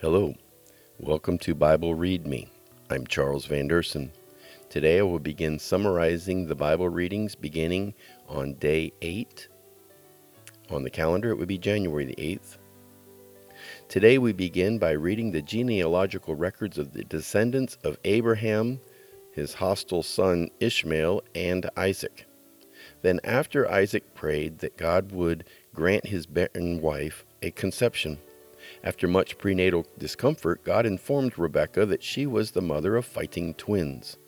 Hello, welcome to Bible Read Me. I'm Charles Van Deursen. Today I will begin summarizing the Bible readings beginning on day 8. On the calendar, it would be January the 8th. Today we begin by reading the genealogical records of the descendants of Abraham, his hostile son Ishmael, and Isaac. Then, after Isaac prayed that God would grant his barren wife a conception, after much prenatal discomfort, God informed Rebekah that she was the mother of fighting twins.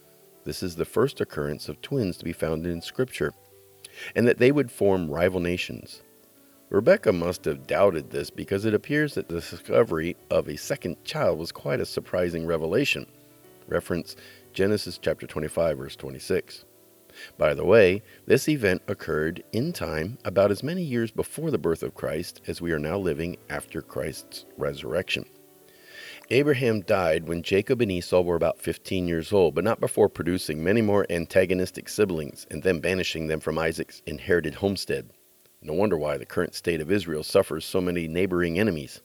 This is the first occurrence of twins to be found in Scripture, and that they would form rival nations. Rebekah must have doubted this because it appears that the discovery of a second child was quite a surprising revelation. Reference Genesis chapter 25 verse 26. By the way, this event occurred in time about as many years before the birth of Christ as we are now living after Christ's resurrection. Abraham died when Jacob and Esau were about 15 years old, but not before producing many more antagonistic siblings and then banishing them from Isaac's inherited homestead. No wonder why the current state of Israel suffers so many neighboring enemies.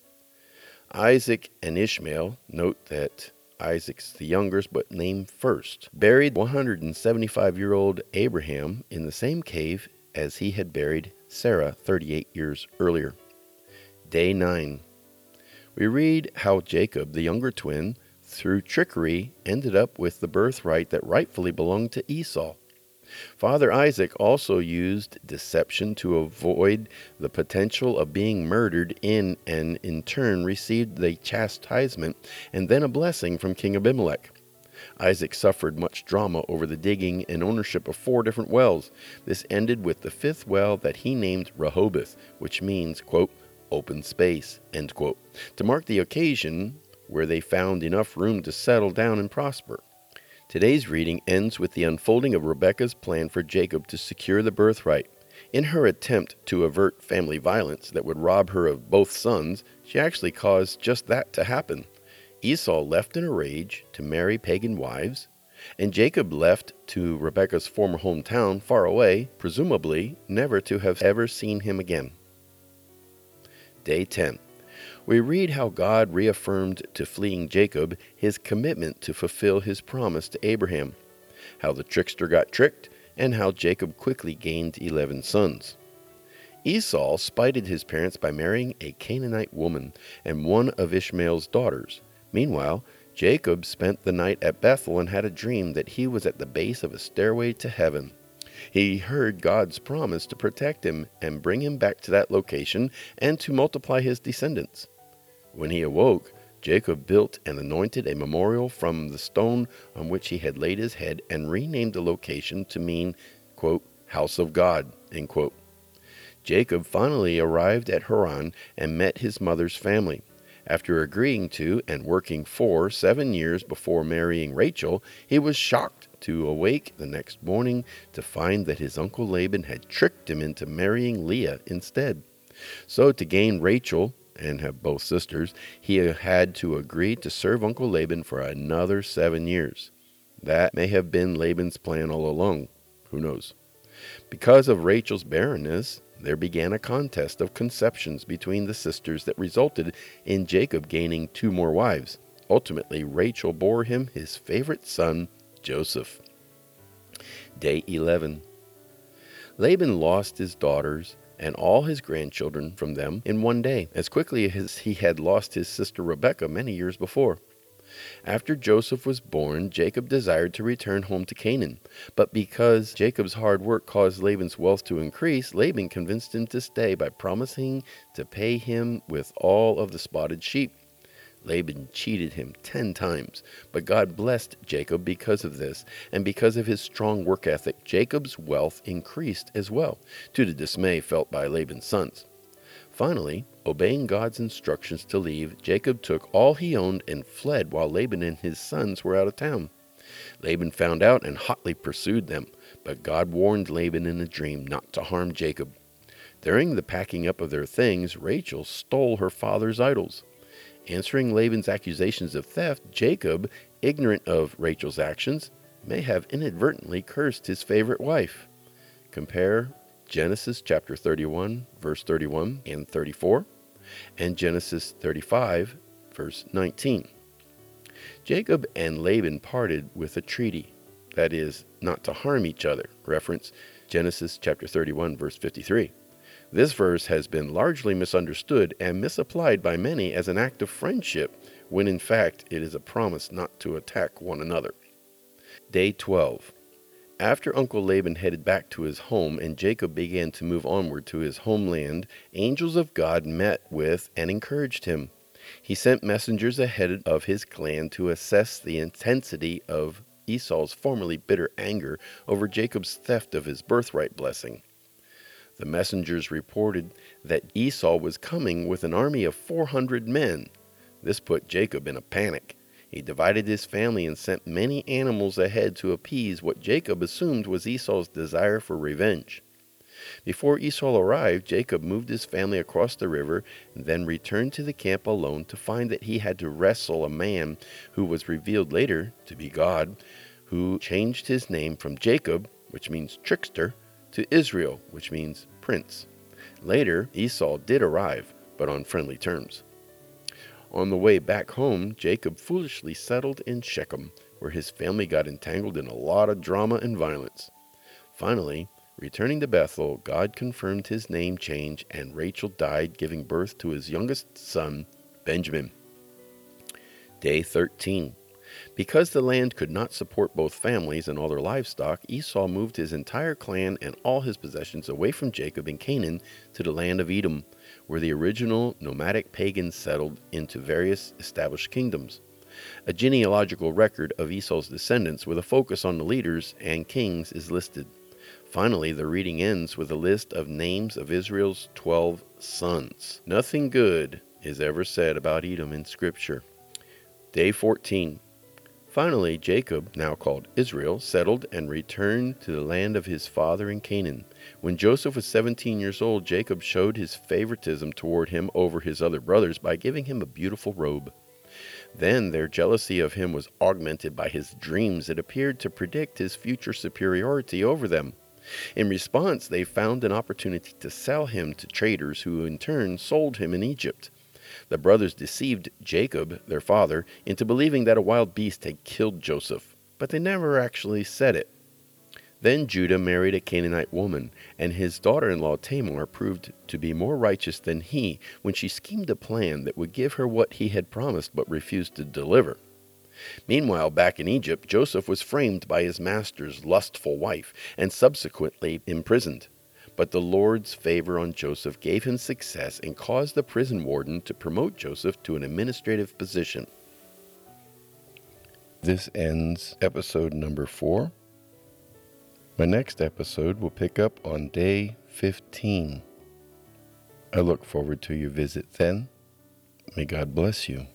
Isaac and Ishmael, note that Isaac's the youngest but named first, buried 175 year old Abraham in the same cave as he had buried Sarah 38 years earlier. Day 9. We read how Jacob, the younger twin, through trickery, ended up with the birthright that rightfully belonged to Esau. Father Isaac also used deception to avoid the potential of being murdered in and in turn received the chastisement and then a blessing from King Abimelech. Isaac suffered much drama over the digging and ownership of four different wells. This ended with the fifth well that he named Rehoboth, which means, quote, open space, end quote, to mark the occasion where they found enough room to settle down and prosper. Today's reading ends with the unfolding of Rebekah's plan for Jacob to secure the birthright. In her attempt to avert family violence that would rob her of both sons, she actually caused just that to happen. Esau left in a rage to marry pagan wives, and Jacob left to Rebekah's former hometown far away, presumably never to have ever seen him again. Day 10 we read how God reaffirmed to fleeing Jacob his commitment to fulfill his promise to Abraham, how the trickster got tricked, and how Jacob quickly gained 11 sons. Esau spited his parents by marrying a Canaanite woman and one of Ishmael's daughters. Meanwhile, Jacob spent the night at Bethel and had a dream that he was at the base of a stairway to heaven. He heard God's promise to protect him and bring him back to that location and to multiply his descendants. When he awoke, Jacob built and anointed a memorial from the stone on which he had laid his head and renamed the location to mean, quote, house of God, end quote. Jacob finally arrived at Haran and met his mother's family. After agreeing to and working for seven years before marrying Rachel, he was shocked to awake the next morning to find that his uncle Laban had tricked him into marrying Leah instead. So, to gain Rachel, and have both sisters, he had to agree to serve Uncle Laban for another seven years. That may have been Laban's plan all along. Who knows? Because of Rachel's barrenness, there began a contest of conceptions between the sisters that resulted in Jacob gaining two more wives. Ultimately, Rachel bore him his favorite son, Joseph. Day 11. Laban lost his daughters and all his grandchildren from them in one day, as quickly as he had lost his sister Rebekah many years before. After Joseph was born, Jacob desired to return home to Canaan. But because Jacob's hard work caused Laban's wealth to increase, Laban convinced him to stay by promising to pay him with all of the spotted sheep. Laban cheated him ten times, but God blessed Jacob because of this, and because of his strong work ethic, Jacob's wealth increased as well, to the dismay felt by Laban's sons. Finally, obeying God's instructions to leave, Jacob took all he owned and fled while Laban and his sons were out of town. Laban found out and hotly pursued them, but God warned Laban in a dream not to harm Jacob. During the packing up of their things, Rachel stole her father's idols. Answering Laban's accusations of theft, Jacob, ignorant of Rachel's actions, may have inadvertently cursed his favorite wife. Compare Genesis chapter 31, verse 31 and 34, and Genesis 35, verse 19. Jacob and Laban parted with a treaty, that is, not to harm each other. Reference Genesis chapter 31, verse 53. This verse has been largely misunderstood and misapplied by many as an act of friendship, when in fact it is a promise not to attack one another. Day 12. After Uncle Laban headed back to his home and Jacob began to move onward to his homeland, angels of God met with and encouraged him. He sent messengers ahead of his clan to assess the intensity of Esau's formerly bitter anger over Jacob's theft of his birthright blessing. The messengers reported that Esau was coming with an army of 400 men. This put Jacob in a panic. He divided his family and sent many animals ahead to appease what Jacob assumed was Esau's desire for revenge. Before Esau arrived, Jacob moved his family across the river and then returned to the camp alone to find that he had to wrestle a man who was revealed later to be God, who changed his name from Jacob, which means trickster, to Israel, which means prince. Later, Esau did arrive, but on friendly terms. On the way back home, Jacob foolishly settled in Shechem, where his family got entangled in a lot of drama and violence. Finally, returning to Bethel, God confirmed his name change, and Rachel died, giving birth to his youngest son, Benjamin. Day 13. Because the land could not support both families and all their livestock, Esau moved his entire clan and all his possessions away from Jacob in Canaan to the land of Edom, where the original nomadic pagans settled into various established kingdoms. A genealogical record of Esau's descendants with a focus on the leaders and kings is listed. Finally, the reading ends with a list of names of Israel's 12 sons. Nothing good is ever said about Edom in Scripture. Day 14. Finally, Jacob, now called Israel, settled and returned to the land of his father in Canaan. When Joseph was 17 years old, Jacob showed his favoritism toward him over his other brothers by giving him a beautiful robe. Then their jealousy of him was augmented by his dreams that appeared to predict his future superiority over them. In response, they found an opportunity to sell him to traders who in turn sold him in Egypt. The brothers deceived Jacob, their father, into believing that a wild beast had killed Joseph, but they never actually said it. Then Judah married a Canaanite woman, and his daughter in law Tamar proved to be more righteous than he when she schemed a plan that would give her what he had promised but refused to deliver. Meanwhile, back in Egypt, Joseph was framed by his master's lustful wife and subsequently imprisoned. But the Lord's favor on Joseph gave him success and caused the prison warden to promote Joseph to an administrative position. This ends episode number four. My next episode will pick up on day 15. I look forward to your visit then. May God bless you.